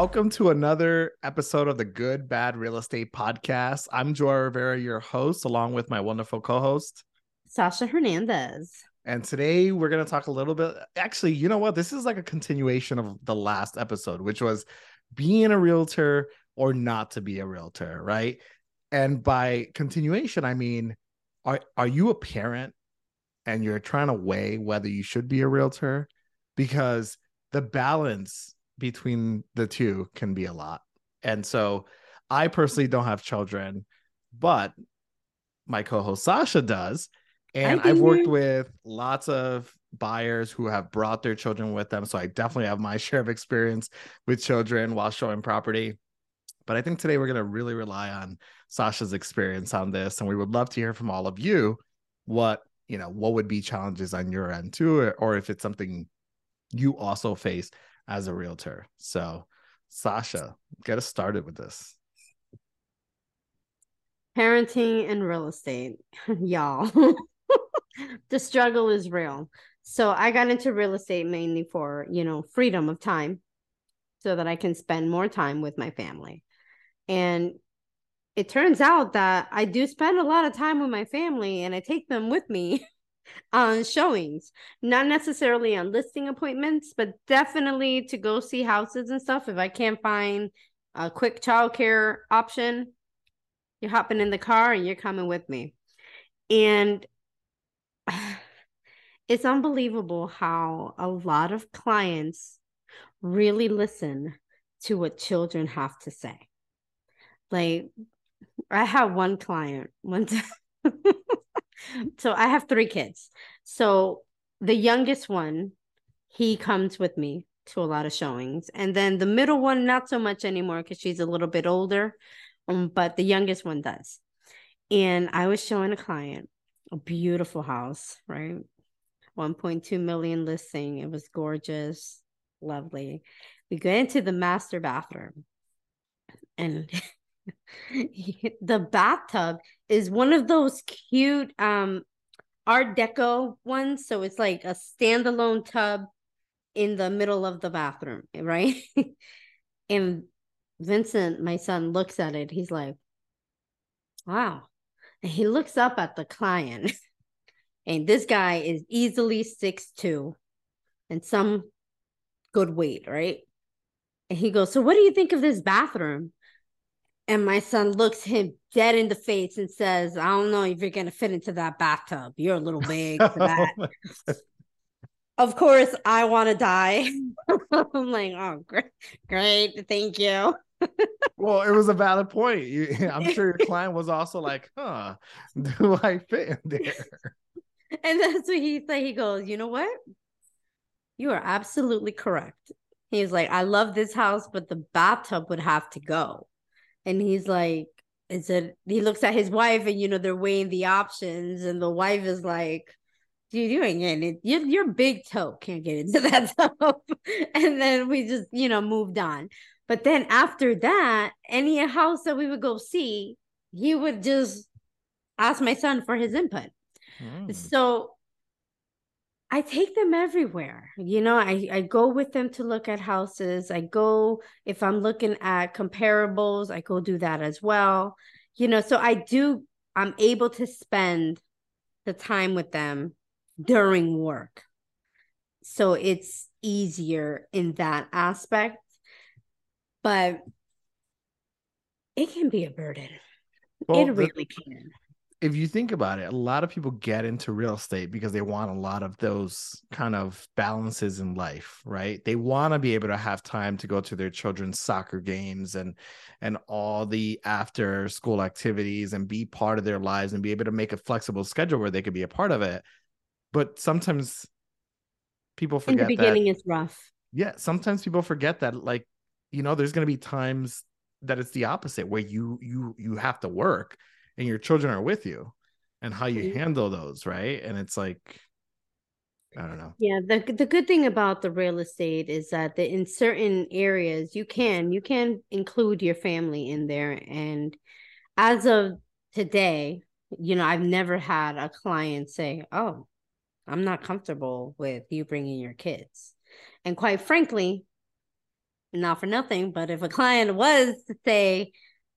Welcome to another episode of the Good Bad Real Estate Podcast. I'm Joel Rivera, your host, along with my wonderful co-host, Sasha Hernandez. And today we're going to talk a little bit. Actually, you know what? This is like a continuation of the last episode, which was being a realtor or not to be a realtor, right? And by continuation, I mean, are are you a parent and you're trying to weigh whether you should be a realtor? Because the balance between the two can be a lot. And so I personally don't have children, but my co-host Sasha does. And I've worked with lots of buyers who have brought their children with them. So I definitely have my share of experience with children while showing property. But I think today we're going to really rely on Sasha's experience on this. And we would love to hear from all of you what, you know, what would be challenges on your end too, or if it's something you also face as a realtor. So, Sasha, get us started with this. Parenting and real estate, y'all. the struggle is real. So, I got into real estate mainly for, you know, freedom of time so that I can spend more time with my family. And it turns out that I do spend a lot of time with my family and I take them with me on showings, not necessarily on listing appointments, but definitely to go see houses and stuff. If I can't find a quick childcare option, you're hopping in the car and you're coming with me. And it's unbelievable how a lot of clients really listen to what children have to say. Like, I have one client one time. So I have three kids. So the youngest one, he comes with me to a lot of showings. And then the middle one, not so much anymore because she's a little bit older. Um, but the youngest one does. And I was showing a client a beautiful house, right? 1.2 million listing. It was gorgeous, lovely. We go into the master bathroom and the bathtub is one of those cute um art deco ones. So it's like a standalone tub in the middle of the bathroom right? And vincent my son looks at it. He's like wow. And he looks up at the client. And this guy is easily six two and some good weight right? And he goes so what do you think of this bathroom and my son looks him dead in the face and says, I don't know if you're going to fit into that bathtub. You're a little big for that. of course, I want to die. I'm like, oh, great. Great. Thank you. well, it was a valid point. You, I'm sure your client was also like, huh, do I fit in there? And that's what he said. He goes, you know what? You are absolutely correct. He's like, I love this house, but the bathtub would have to go and he's like is it he looks at his wife and you know they're weighing the options. And the wife is like "You're doing it. Your, your big toe. Can't get into that tub and then we just you know moved on. But then after that any house that we would go see he would just ask my son for his input. Mm. so I take them everywhere. You know, I, I go with them to look at houses. I go, if I'm looking at comparables, I go do that as well. You know, so I do, I'm able to spend the time with them during work. So it's easier in that aspect. But it can be a burden. Well, it really the, can if you think about it, a lot of people get into real estate because they want a lot of those kind of balances in life, right? They want to be able to have time to go to their children's soccer games and and all the after school activities and be part of their lives and be able to make a flexible schedule where they could be a part of it. But sometimes people forget in the beginning that, it's rough. Yeah, sometimes people forget that like you know there's going to be times that it's the opposite where you you you have to work and your children are with you and how you handle those right? And it's like i don't know. Yeah the, the good thing about the real estate is that the, in certain areas you can you can include your family in there. And as of today you know i've never had a client say oh i'm not comfortable with you bringing your kids. And quite frankly not for nothing, but if a client was to say,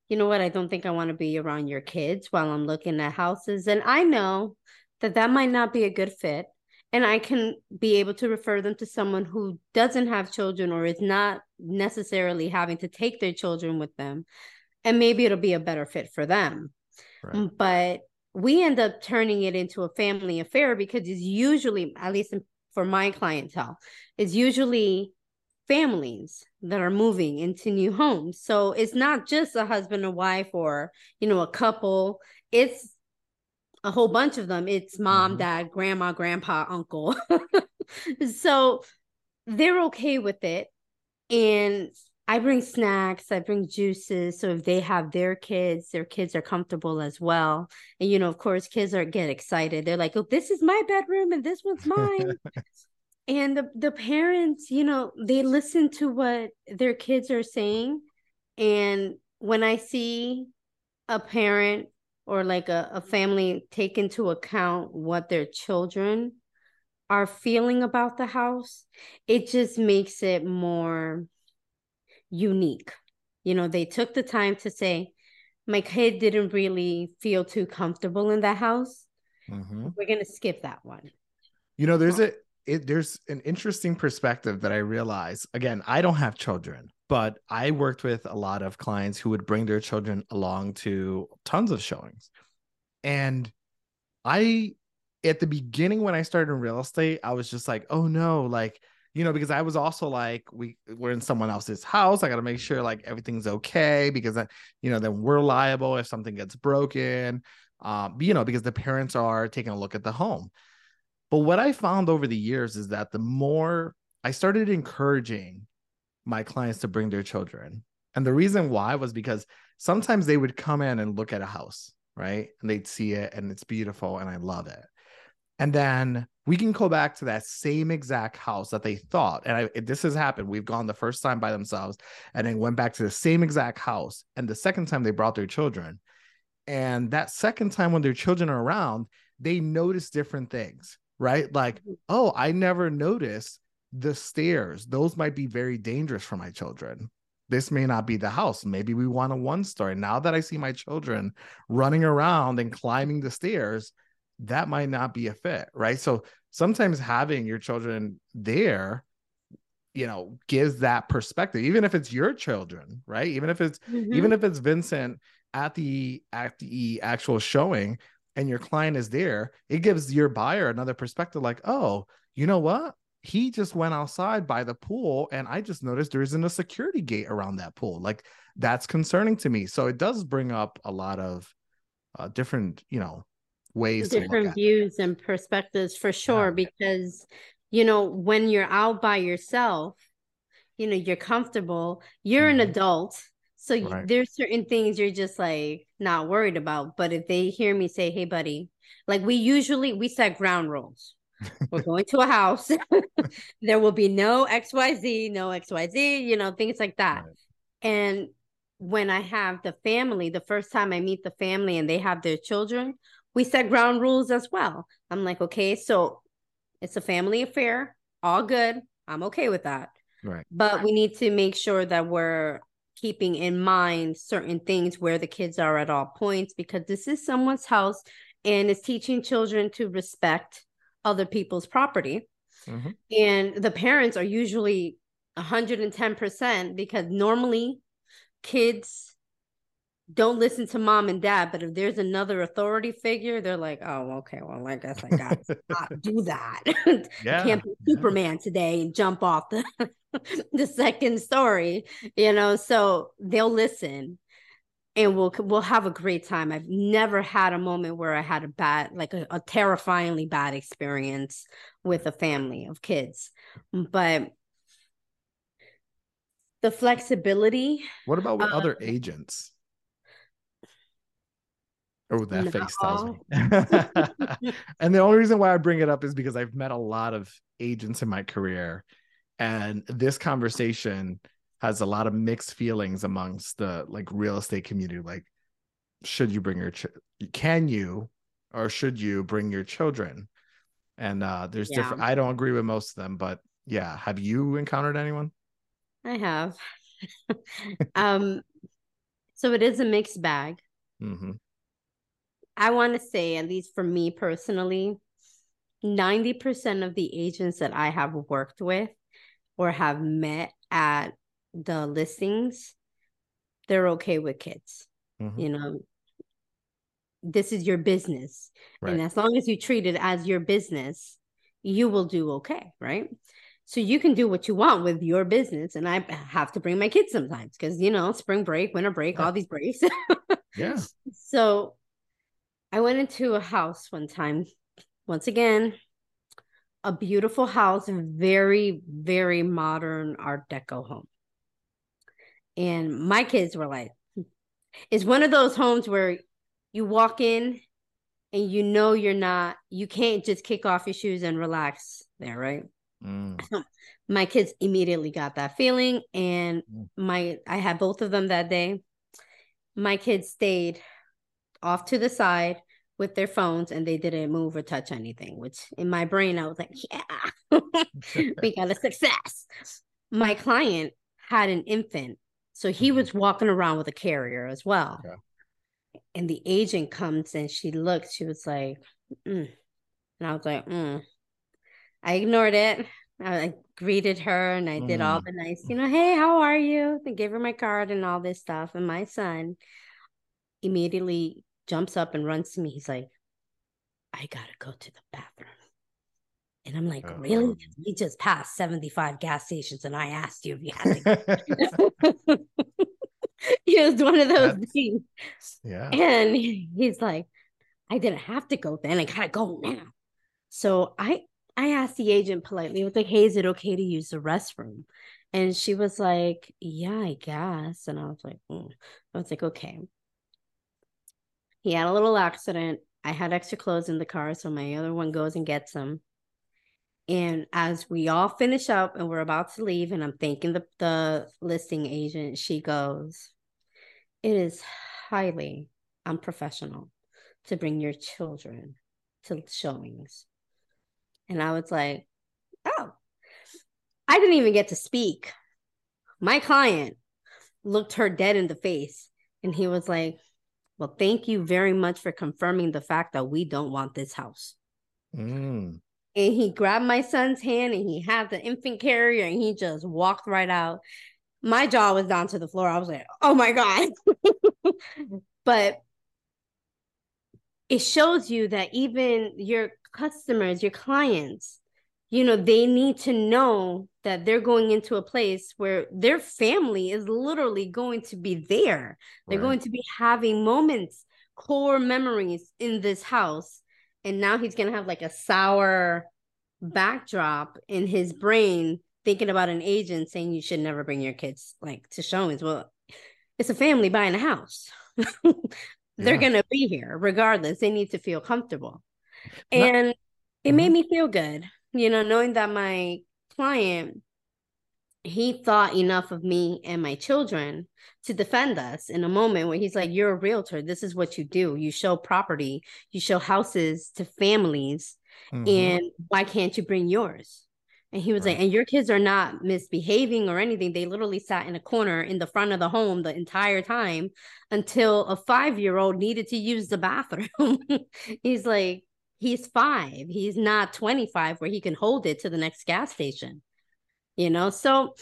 you know what, I don't think I want to be around your kids while I'm looking at houses, and I know that that might not be a good fit. And I can be able to refer them to someone who doesn't have children or is not necessarily having to take their children with them. And maybe it'll be a better fit for them. Right. But we end up turning it into a family affair because it's usually, at least for my clientele, it's usually families that are moving into new homes. So it's not just a husband and wife or, you know, a couple. It's a whole bunch of them. It's mom, mm-hmm. dad, grandma, grandpa, uncle. so they're okay with it. And I bring snacks, I bring juices. So if they have their kids, their kids are comfortable as well. And you know, of course, kids are get excited. They're like, "Oh, this is my bedroom and this one's mine." and the, the parents you know they listen to what their kids are saying. And when i see a parent or like a, a family take into account what their children are feeling about the house it just makes it more unique. You know they took the time to say my kid didn't really feel too comfortable in the house. Mm-hmm. we're gonna skip that one. You know there's a it, there's an interesting perspective that I realize. Again, I don't have children, but I worked with a lot of clients who would bring their children along to tons of showings. And I, at the beginning when I started in real estate, I was just like, oh no, like, you know, because I was also like, we we're in someone else's house. I got to make sure like everything's okay because, then, you know, then we're liable if something gets broken. Um, you know, because the parents are taking a look at the home. But what I found over the years is that the more I started encouraging my clients to bring their children. And the reason why was because sometimes they would come in and look at a house, right? And they'd see it and it's beautiful and I love it. And then we can go back to that same exact house that they thought. And I, this has happened. We've gone the first time by themselves and then went back to the same exact house. And the second time they brought their children. And that second time when their children are around, they notice different things right? Like, mm-hmm. oh, I never noticed the stairs. Those might be very dangerous for my children. This may not be the house. Maybe we want a one story. Now that I see my children running around and climbing the stairs, that might not be a fit, right? So sometimes having your children there, you know, gives that perspective, even if it's your children, right? Even if it's mm-hmm. even if it's Vincent at the at the actual showing, and your client is there, it gives your buyer another perspective like, oh, you know what? He just went outside by the pool and I just noticed there isn't a security gate around that pool. Like that's concerning to me. So it does bring up a lot of uh, different, you know, ways different views and perspectives for sure yeah. because you know when you're out by yourself you know you're comfortable you're mm-hmm. an adult so right. there's certain things you're just like not worried about. But if they hear me say, "Hey, buddy," like we usually we set ground rules. We're going to a house. there will be no X Y Z, no X Y Z, you know, things like that. Right. And when I have the family, the first time I meet the family and they have their children, we set ground rules as well. I'm like, okay, so it's a family affair, all good. I'm okay with that. Right. But we need to make sure that we're keeping in mind certain things where the kids are at all points because this is someone's house and it's teaching children to respect other people's property. Mm-hmm. And the parents are usually 110% because normally kids don't listen to mom and dad, but if there's another authority figure, they're like, oh, okay, well, I guess I got to do that. Yeah, can't be yeah. Superman today and jump off the the second story, you know. So they'll listen, and we'll we'll have a great time. I've never had a moment where I had a bad, like a, a terrifyingly bad experience with a family of kids, but the flexibility. What about with uh, other agents? Oh, that no. face tells me. and the only reason why I bring it up is because I've met a lot of agents in my career, and this conversation has a lot of mixed feelings amongst the like real estate community. Like, should you bring your ch- can you or should you bring your children? And uh there's yeah. different. I don't agree with most of them, but yeah. Have you encountered anyone? I have. um, so it is a mixed bag. Mm-hmm. I want to say, at least for me personally, 90% of the agents that I have worked with or have met at the listings, they're okay with kids. Mhm. You know, this is your business. Right. And as long as you treat it as your business, you will do okay. Right. So you can do what you want with your business. And I have to bring my kids sometimes because, you know, spring break, winter break, Yeah. all these breaks. Yeah. So I went into a house one time. Once again, a beautiful house, very, very modern Art Deco home. And my kids were like, it's one of those homes where you walk in and you know you're not, you can't just kick off your shoes and relax there, right? Mm. my kids immediately got that feeling and Mm. my i had both of them that day my kids stayed off to the side with their phones and they didn't move or touch anything which in my brain i was like yeah we got a success my client had an infant so he Mhm. was walking around with a carrier as well Okay. and the agent comes and she looked she was like mm. and i was like mm. i ignored it I, greeted her and i did all Mm. the nice you know hey how are you and gave her my card and all this stuff and my son immediately jumps up and runs to me he's like i gotta go to the bathroom and i'm like really Um. we just passed 75 gas stations and i asked you if you had to go it was one of those things yeah. and he's like, I didn't have to go then. I gotta go now. So I I asked the agent politely, I was like, hey, is it okay to use the restroom? And she was like, Yeah, I guess. And I was like, "Mm." I was like, okay. He had a little accident. I had extra clothes in the car, so my other one goes and gets them. And as we all finish up and we're about to leave, and I'm thanking the, the listing agent, she goes, It is highly unprofessional to bring your children to showings. And I was like, Oh, I didn't even get to speak. My client looked her dead in the face and he was like, Well, thank you very much for confirming the fact that we don't want this house Mm. and he grabbed my son's hand and he had the infant carrier and he just walked right out. My jaw was down to the floor. I was like, oh my God. but it shows you that even your customers, your clients, you know, they need to know that they're going into a place where their family is literally going to be there. They're Right. going to be having moments, core memories in this house. And now he's going to have like a sour backdrop in his brain thinking about an agent saying you should never bring your kids like to showings. Well, it's a family buying a house. They're Yeah. going to be here regardless. They need to feel comfortable. Not- And it made Mhm. me feel good, you know, knowing that my client he thought enough of me and my children to defend us in a moment where he's like, You're a realtor. This is what you do. You show property, you show houses to families, Mhm. and why can't you bring yours? And he was like, And your kids are not misbehaving or anything. They literally sat in a corner in the front of the home the entire time until a five year old needed to use the bathroom. he's like, He's five. He's not 25 where he can hold it to the next gas station you know? So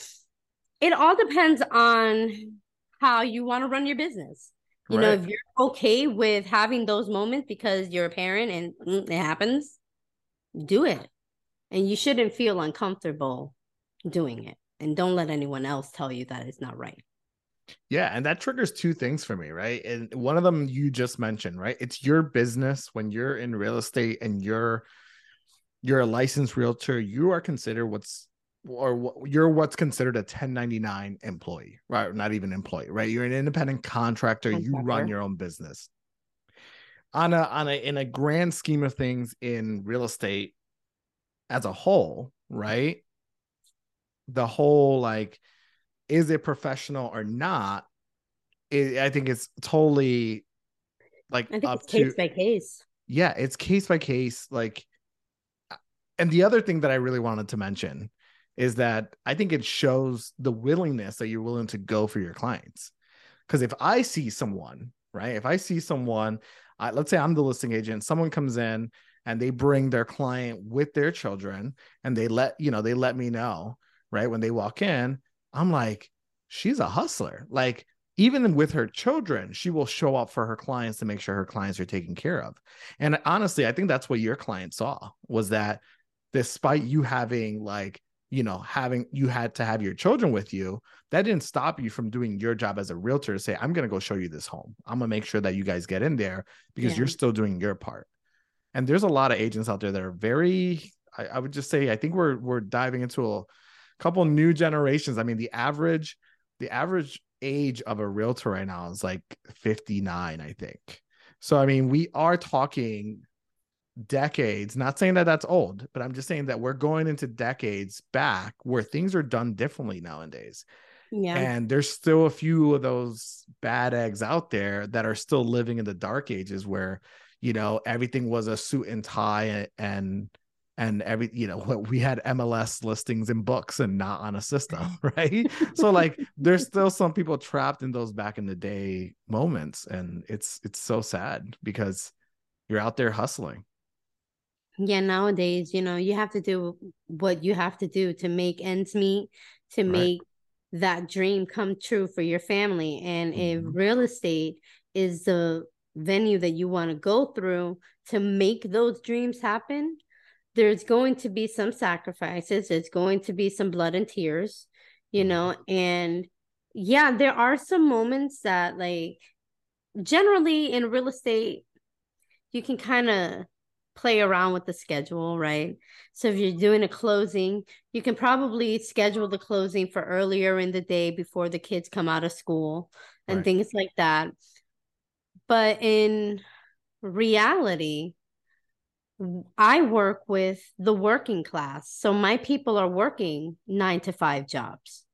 it all depends on how you want to run your business. You know if you're okay with having those moments because you're a parent and mm, it happens do it. And you shouldn't feel uncomfortable doing it. And don't let anyone else tell you that it's not right Yeah, and that triggers two things for me, right? And one of them you just mentioned, right? It's your business when you're in real estate and you're you're a licensed realtor, you are considered what's or what you're what's considered a 1099 employee, right? Not even employee, right? You're an independent contractor, you run your own business. On a on a in a grand scheme of things in real estate as a whole, right? The whole like is it professional or not? It, I think it's totally like i think up it's case by case yeah, it's case by case. Like, and the other thing that I really wanted to mention is that I think it shows the willingness that you're willing to go for your clients. Because if I see someone, right, if I see someone, I, let's say I'm the listing agent, someone comes in and they bring their client with their children and they let, you know, they let me know, right, when they walk in, I'm like, she's a hustler. Like, even with her children, she will show up for her clients to make sure her clients are taken care of. And honestly, I think that's what your client saw was that despite you having like you know having you had to have your children with you that didn't stop you from doing your job as a realtor to say i'm going to go show you this home i'm going to make sure that you guys get in there because yeah. you're still doing your part and there's a lot of agents out there that are very I, I, would just say i think we're we're diving into a couple new generations. I mean the average the average age of a realtor right now is like 59 i think. So i mean we are talking decades not saying that that's old but i'm just saying that we're going into decades back where things are done differently nowadays. Yeah. And there's still a few of those bad eggs out there that are still living in the dark ages where you know everything was a suit and tie and and every you know we had mls listings in books and not on a system right so like there's still some people trapped in those back in the day moments and it's it's so sad because you're out there hustling yeah nowadays you know you have to do what you have to do to make ends meet to right. make that dream come true for your family and mm-hmm. if real estate is the venue that you want to go through to make those dreams happen there's going to be some sacrifices there's going to be some blood and tears you know mm-hmm. and yeah there are some moments that like generally in real estate you can kind of play around with the schedule, right? So if you're doing a closing, you can probably schedule the closing for earlier in the day before the kids come out of school and right. things like that. But in reality, I work with the working class. So my people are working nine to five jobs.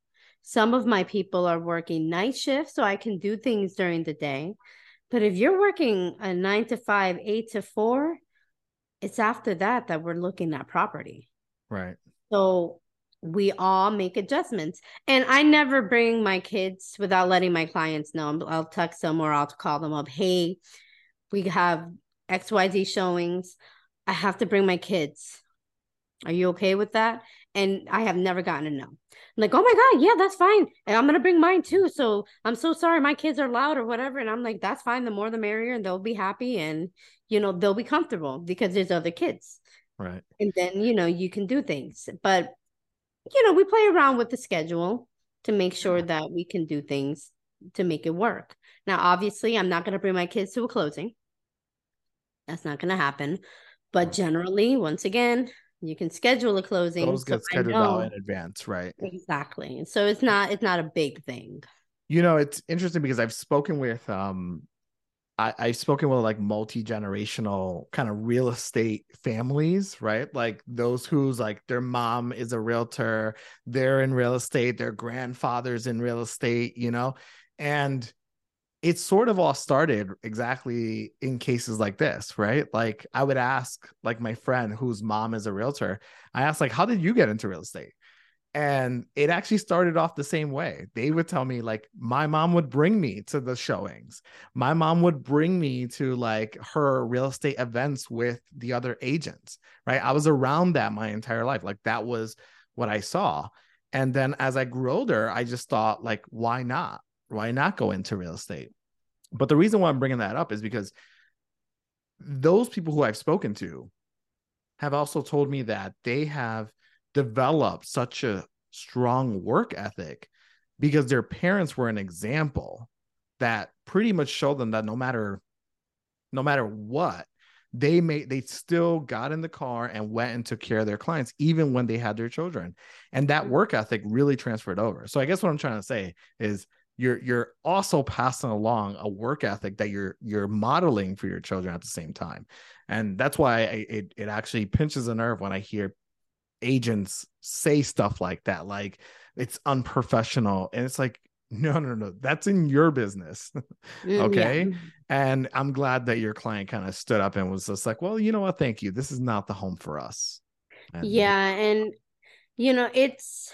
Some of my people are working night shifts, so I can do things during the day. But if you're working a nine to five, eight to four, it's after that that we're looking at property. Right. So we all make adjustments. And I never bring my kids without letting my clients know. I'll text them or I'll call them up. Hey, we have XYZ showings. I have to bring my kids. Are you okay with that? And I have never gotten a no. I'm like, oh my God, yeah, that's fine. And I'm gonna bring mine too. So I'm so sorry, my kids are loud or whatever. And I'm like, that's fine. The more the merrier, and they'll be happy and you know, they'll be comfortable because there's other kids. Right. And then, you know, you can do things. But, you know, we play around with the schedule to make sure that we can do things to make it work. Now, obviously, I'm not going to bring my kids to a closing. That's not going to happen. But generally, once again, you can schedule a closing. Those get so scheduled out in advance, right? Exactly. So it's not it's not a big thing. You know, it's interesting because I've spoken with um I, I've spoken with like multi generational kind of real estate families, right? Like those who's like their mom is a realtor, they're in real estate, their grandfather's in real estate, you know, and it sort of all started exactly in cases like this, right? Like I would ask like my friend whose mom is a realtor, I asked like, how did you get into real estate? and it actually started off the same way. They would tell me like my mom would bring me to the showings. My mom would bring me to like her real estate events with the other agents right? I was around that my entire life. Like that was what i saw. And then as i grew older i just thought like why not why not go into real estate? But the reason why i'm bringing that up is because those people who i've spoken to have also told me that they have developed such a strong work ethic because their parents were an example that pretty much showed them that no matter no matter what they made they still got in the car and went and took care of their clients even when they had their children. And that mm-hmm. work ethic really transferred over. So i guess what i'm trying to say is you're you're also passing along a work ethic that you're you're modeling for your children at the same time. And that's why I, it, it actually pinches a nerve when i hear agents say stuff like that like it's unprofessional. And it's like no no no that's in your business. Mm, okay? Yeah. and i'm glad that your client kind of stood up and was just like well you know what? Thank you. This is not the home for us. And, yeah and you know, it's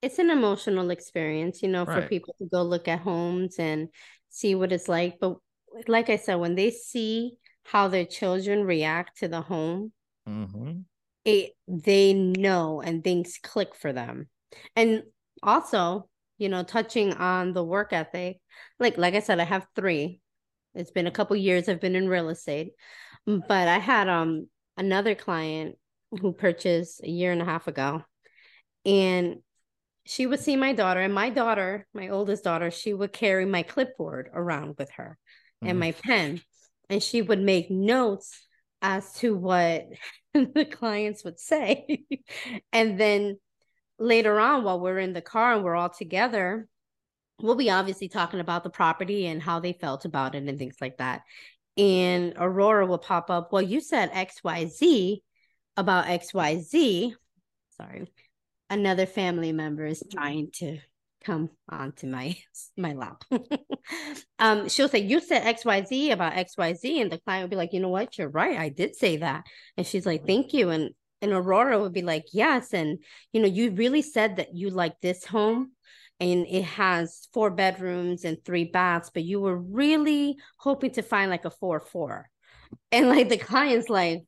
it's an emotional experience, you know, for people to go look at homes and see what it's like. But like I said, when they see how their children react to the home, Mhm. it they know and things click for them. And also, you know, touching on the work ethic, like like I said, I have three. It's been a couple years I've been in real estate, but I had um another client who purchased a year and a half ago, and she would see my daughter, and my daughter, my oldest daughter, she would carry my clipboard around with her and Mhm. my pen, and she would make notes as to what the clients would say. and then later on, while we're in the car and we're all together, we'll be obviously talking about the property and how they felt about it and things like that. And Aurora will pop up. Well, you said XYZ about XYZ. Sorry. Another family member is trying to come onto my my lap. um, she'll say, You said XYZ about XYZ, and the client will be like, you know what, you're right. I did say that. And she's like, Thank you. And and Aurora would be like, Yes. And you know, you really said that you like this home and it has four bedrooms and three baths, but you were really hoping to find like a four four. And like the client's like,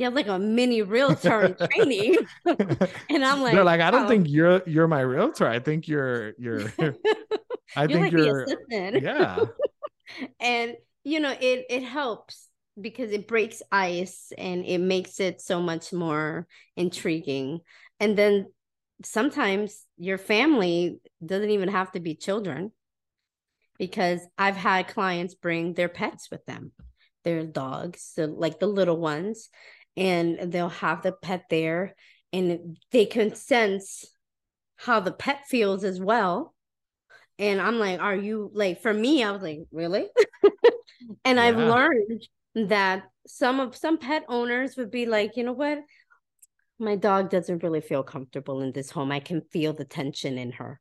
you have like a mini realtor in training. and I'm like, They're like, I don't "Oh." think you're you're my realtor. I think you're you're I you're think like you're yeah. and you know, it it helps because it breaks ice and it makes it so much more intriguing. And then sometimes your family doesn't even have to be children because I've had clients bring their pets with them, their dogs, so like the little ones, and they'll have the pet there and they can sense how the pet feels as well. And I'm like, are you like for me? I was like, really? and I've learned that some of some pet owners would be like, you know what? My dog doesn't really feel comfortable in this home. I can feel the tension in her.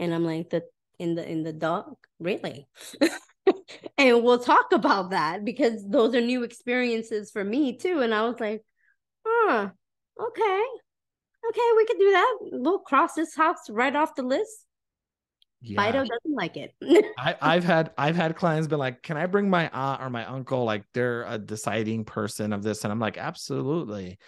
And I'm like, the in the in the dog, really? and we'll talk about that because those are new experiences for me too. And I was like, huh, okay. Okay, we could do that. We'll cross this house right off the list. Yeah. Fido doesn't like it. I, I've had I've had clients been like, "Can I bring my aunt or my uncle? Like they're a deciding person of this," and I'm like, "Absolutely."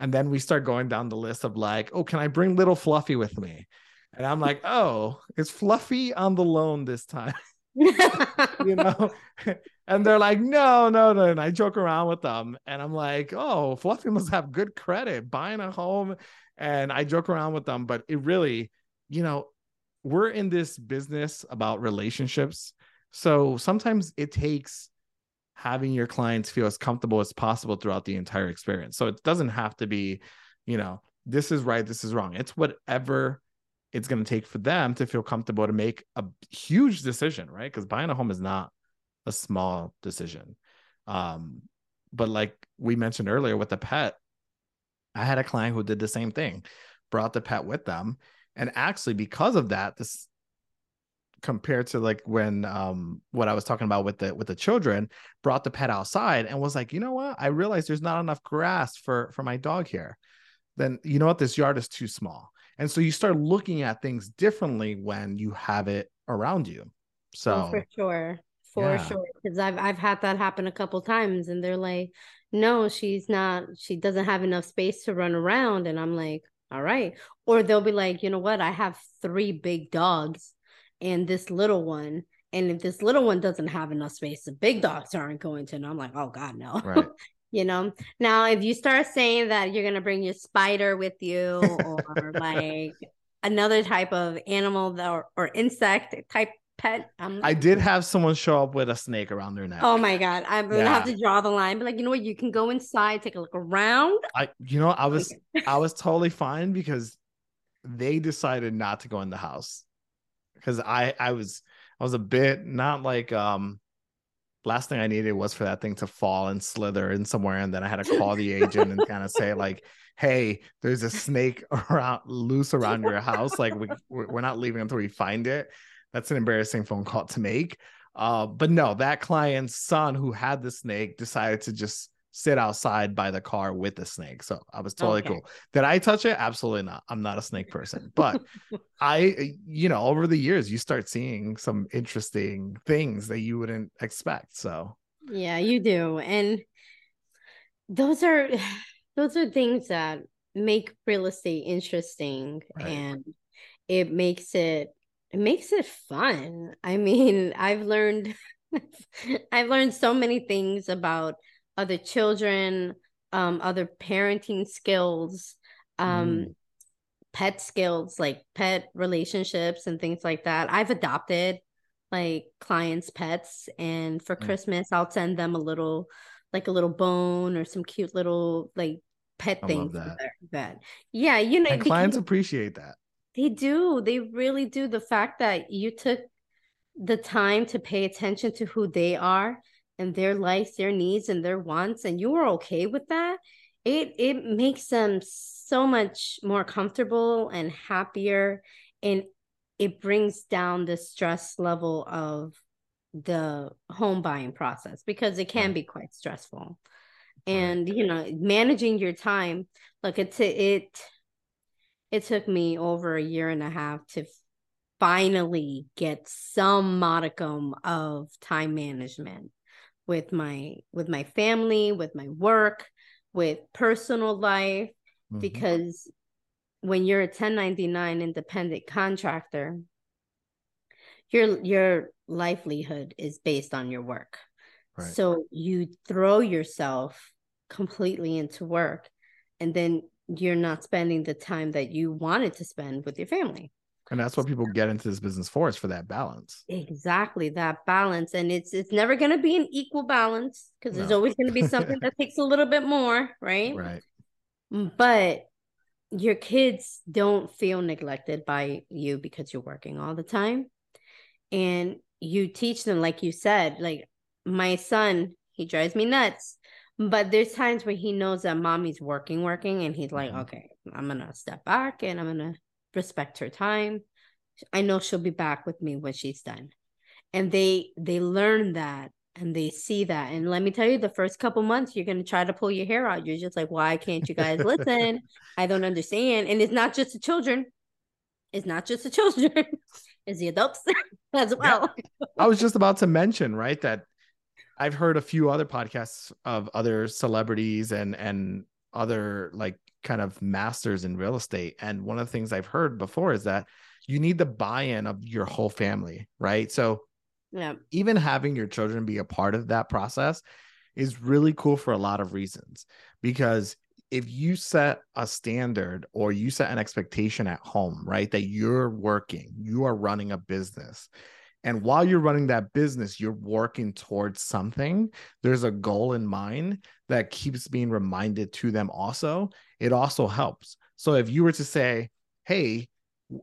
And then we start going down the list of like, "Oh, can I bring little Fluffy with me?" And I'm like, "Oh, is Fluffy on the loan this time?" You know? And they're like no no no. And i joke around with them and i'm like oh fluffy must have good credit buying a home. And i joke around with them but it really you know we're in this business about relationships. So sometimes it takes having your clients feel as comfortable as possible throughout the entire experience. So it doesn't have to be you know this is right this is wrong. It's whatever it's going to take for them to feel comfortable to make a huge decision, right? Because buying a home is not a small decision. Um, but like we mentioned earlier with the pet, I had a client who did the same thing, brought the pet with them. And actually, because of that, this compared to like when um what I was talking about with the with the children, brought the pet outside and was like, you know what? I realized there's not enough grass for for my dog here. Then you know what? This yard is too small. And so you start looking at things differently when you have it around you. So Oh, for sure. For Yeah. sure. Because I've I've had that happen a couple times and they're like, no, she's not, she doesn't have enough space to run around. And I'm like, all right. Or they'll be like, you know what? I have three big dogs and this little one. And if this little one doesn't have enough space, the big dogs aren't going to. And I'm like, oh God, no. Right. you know? Now if you start saying that you're going to bring your spider with you or like another type of animal or, or insect type pet i'm I did have someone show up with a snake around their neck. oh my god. I'm gonna have to draw the line but like you know what? You can go inside take a look around. I you know, I was I was totally fine because they decided not to go in the house. Because I I was I was a bit not like um last thing I needed was for that thing to fall and slither in somewhere, and then I had to call the agent and kind of say like, "Hey, there's a snake around loose around your house. Like we we're not leaving until we find it." That's an embarrassing phone call to make. Uh, but no, that client's son who had the snake decided to just sit outside by the car with the snake. So I was totally Okay. cool. Did I touch it? Absolutely not. I'm not a snake person. But I, you know, over the years, you start seeing some interesting things that you wouldn't expect. So Yeah, you do. And those are those are things that make real estate interesting Right. and it makes it it makes it fun. I mean, I've learned I've learned so many things about other children, um, other parenting skills, um, Mm. pet skills like pet relationships and things like that. I've adopted like clients' pets, and for Mm. Christmas, I'll send them a little, like a little bone or some cute little like pet I thing love for that. Yeah, you know, clients appreciate that. they do. They really do. The fact that you took the time to pay attention to who they are and their life, their needs, and their wants, and you are okay with that, it it makes them so much more comfortable and happier, and it brings down the stress level of the home buying process because it can be quite stressful. And you know, managing your time, look, it's it it took me over a year and a half to finally get some modicum of time management with my with my family with my work with personal life Mhm. because when you're a 1099 independent contractor your your livelihood is based on your work Right. so you throw yourself completely into work and then you're not spending the time that you wanted to spend with your family and that's what people get into this business for is for that balance. exactly that balance and it's it's never going to be an equal balance because there's always going to be something that takes a little bit more right Right. but your kids don't feel neglected by you because you're working all the time and you teach them like you said like my son he drives me nuts but there's times where he knows that mommy's working working and he's like Mhm. okay i'm gonna step back and i'm gonna respect her time. I know she'll be back with me when she's done. And they they learn that and they see that. And let me tell you the first couple months you're going to try to pull your hair out. You're just like why can't you guys listen? I don't understand. And it's not just the children. It's not just the children. It's the adults as well. I was just about to mention, right, that I've heard a few other podcasts of other celebrities and and other like kind of masters in real estate. And one of the things I've heard before is that you need the buy-in of your whole family, right? So yeah even having your children be a part of that process is really cool for a lot of reasons because if you set a standard or you set an expectation at home right that you're working you are running a business and while you're running that business you're working towards something there's a goal in mind that keeps being reminded to them also it also helps so if you were to say hey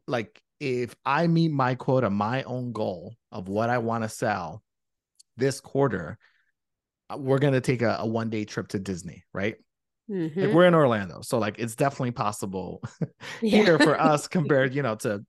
like if I meet my quota, my own goal of what I want to sell this quarter, uh, we're gonna take a, a one day trip to Disney, right? Like Mhm. we're in Orlando, so like it's definitely possible Yeah. here for us compared, you know, to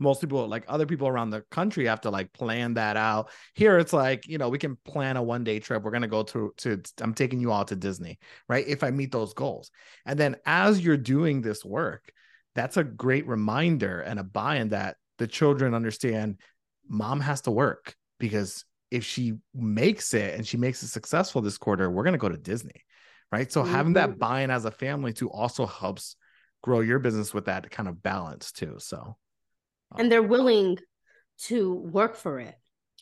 most people like other people around the country have to like plan that out. Here it's like, you know, we can plan a one day trip. We're going to go to to I'm taking you all to Disney, right? If I meet those goals. And then as you're doing this work, that's a great reminder and a buy-in that the children understand mom has to work because if she makes it and she makes it successful this quarter, we're going to go to Disney. Right? So having that Mhm. buy-in as a family too also helps grow your business with that kind of balance too. So and they're willing to work for it.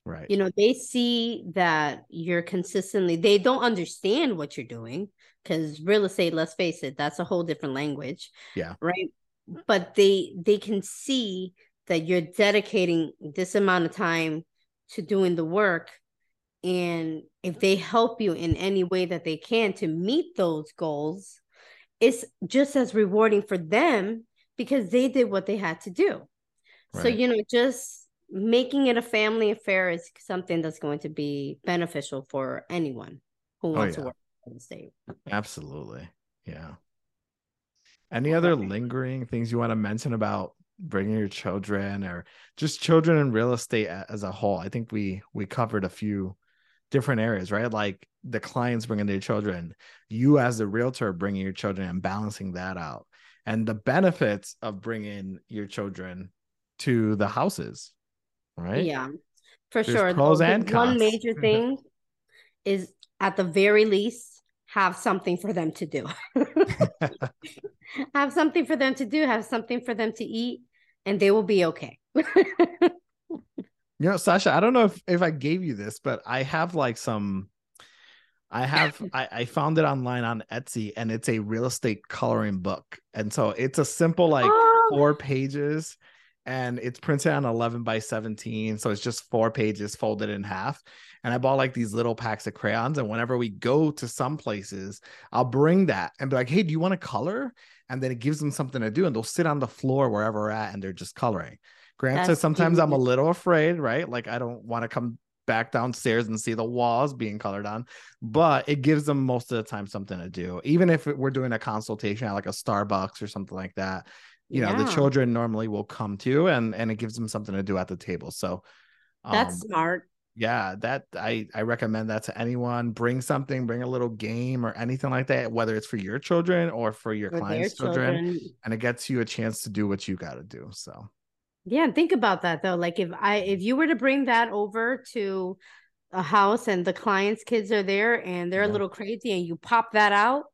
Right. you know they see that you're consistently they don't understand what you're doing because real estate let's face it that's a whole different language. Yeah. right? But they they can see that you're dedicating this amount of time to doing the work. And if they help you in any way that they can to meet those goals it's just as rewarding for them because they did what they had to do so you know just making it a family affair is something that's going to be beneficial for anyone who oh, wants Oh, yeah. to work in the state Absolutely. Yeah. Any other lingering things you want to mention about bringing your children or just children in real estate as a whole? I think we we covered a few different areas, right? Like the clients bringing their children, you as the realtor bringing your children and balancing that out, and the benefits of bringing your children to the houses, right? Yeah, for There's sure. pros The- and the one major thing is at the very least have something for them to do. have something for them to do, have something for them to eat, and they will be okay. You know, Sasha, I don't know if, if I gave you this, but I have like some I have I, I found it online on Etsy and it's a real estate coloring book. And so it's a simple like Oh. four pages and it's printed on 11 by 17. So it's just four pages folded in half. And I bought like these little packs of crayons. And whenever we go to some places, I'll bring that and be like, hey, do you want to color? And then it gives them something to do. And they'll sit on the floor wherever we're at and they're just coloring. Granted, That's sometimes I'm a little afraid, right? Like I don't want to come back downstairs and see the walls being colored on, but it gives them most of the time something to do. Even if we're doing a consultation at like a Starbucks or something like that, you know, the children normally will come to and and it gives them something to do at the table. So That's um, smart. yeah, that I I recommend that to anyone. Bring something, bring a little game or anything like that, whether it's for your children or for your For clients' children, children. and it gets you a chance to do what you got to do. So Yeah, and think about that though. Like if I if you were to bring that over to a house and the client's kids are there and they're a little crazy and you pop that out,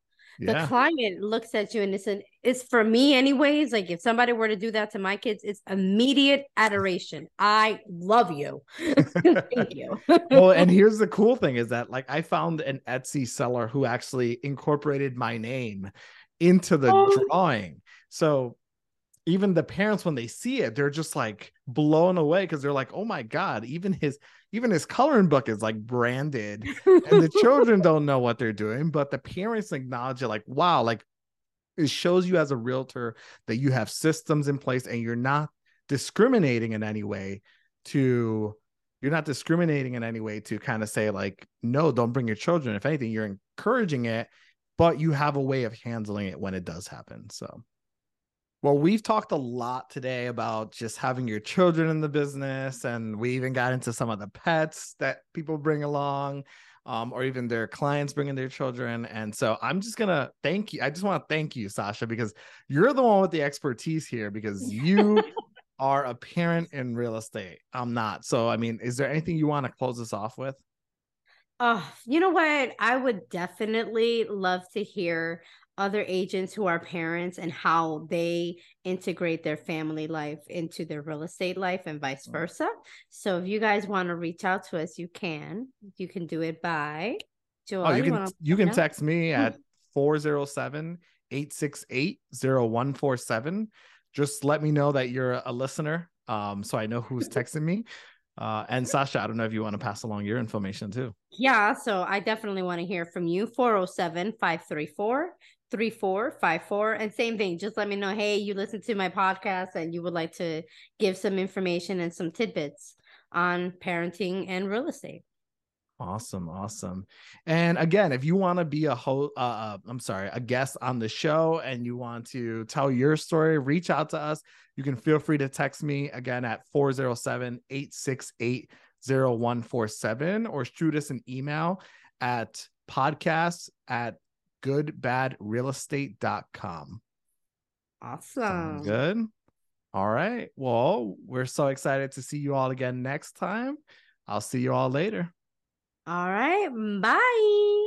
the yeah, client looks at you and it's an it's for me anyways. Like if somebody were to do that to my kids, it's immediate adoration. I love you. Thank you. well, and here's the cool thing is that like I found an Etsy seller who actually incorporated my name into the Oh. drawing. So even the parents when they see it, they're just like blown away because they're like, "Oh my god, even his even his coloring book is like branded." And the children don't know what they're doing, but the parents acknowledge it like, "Wow, like it shows you as a realtor that you have systems in place and you're not discriminating in any way to you're not discriminating in any way to kind of say like no don't bring your children if anything you're encouraging it but you have a way of handling it when it does happen so well we've talked a lot today about just having your children in the business and we even got into some of the pets that people bring along um, or even their clients bringing their children and so i'm just gonna thank you i just want to thank you sasha because you're the one with the expertise here because you are a parent in real estate. I'm not. So, I mean, is there anything you want to close us off with? Oh, you know what? I would definitely love to hear other agents who are parents and how they integrate their family life into their real estate life and vice Mm. versa. So if you guys want to reach out to us, you can. You can do it by Joel. Oh, you can you can text me at 407-868-0147. Just let me know that you're a listener. Um, so I know who's texting me. Uh, and Sasha, I don't know if you want to pass along your information too. Yeah, so I definitely want to hear from you 407 534 3454. And same thing, just let me know hey, you listen to my podcast and you would like to give some information and some tidbits on parenting and real estate. Awesome, awesome. And again, if you want to be a host, uh, uh, I'm sorry, a guest on the show, and you want to tell your story, reach out to us. You can feel free to text me again at 407-868-0147 or shoot us an email at podcast at goodbadrealestate.com. Awesome. Sound good? All right. Well, we're so excited to see you all again next time. I'll see you all later. All right. Bye.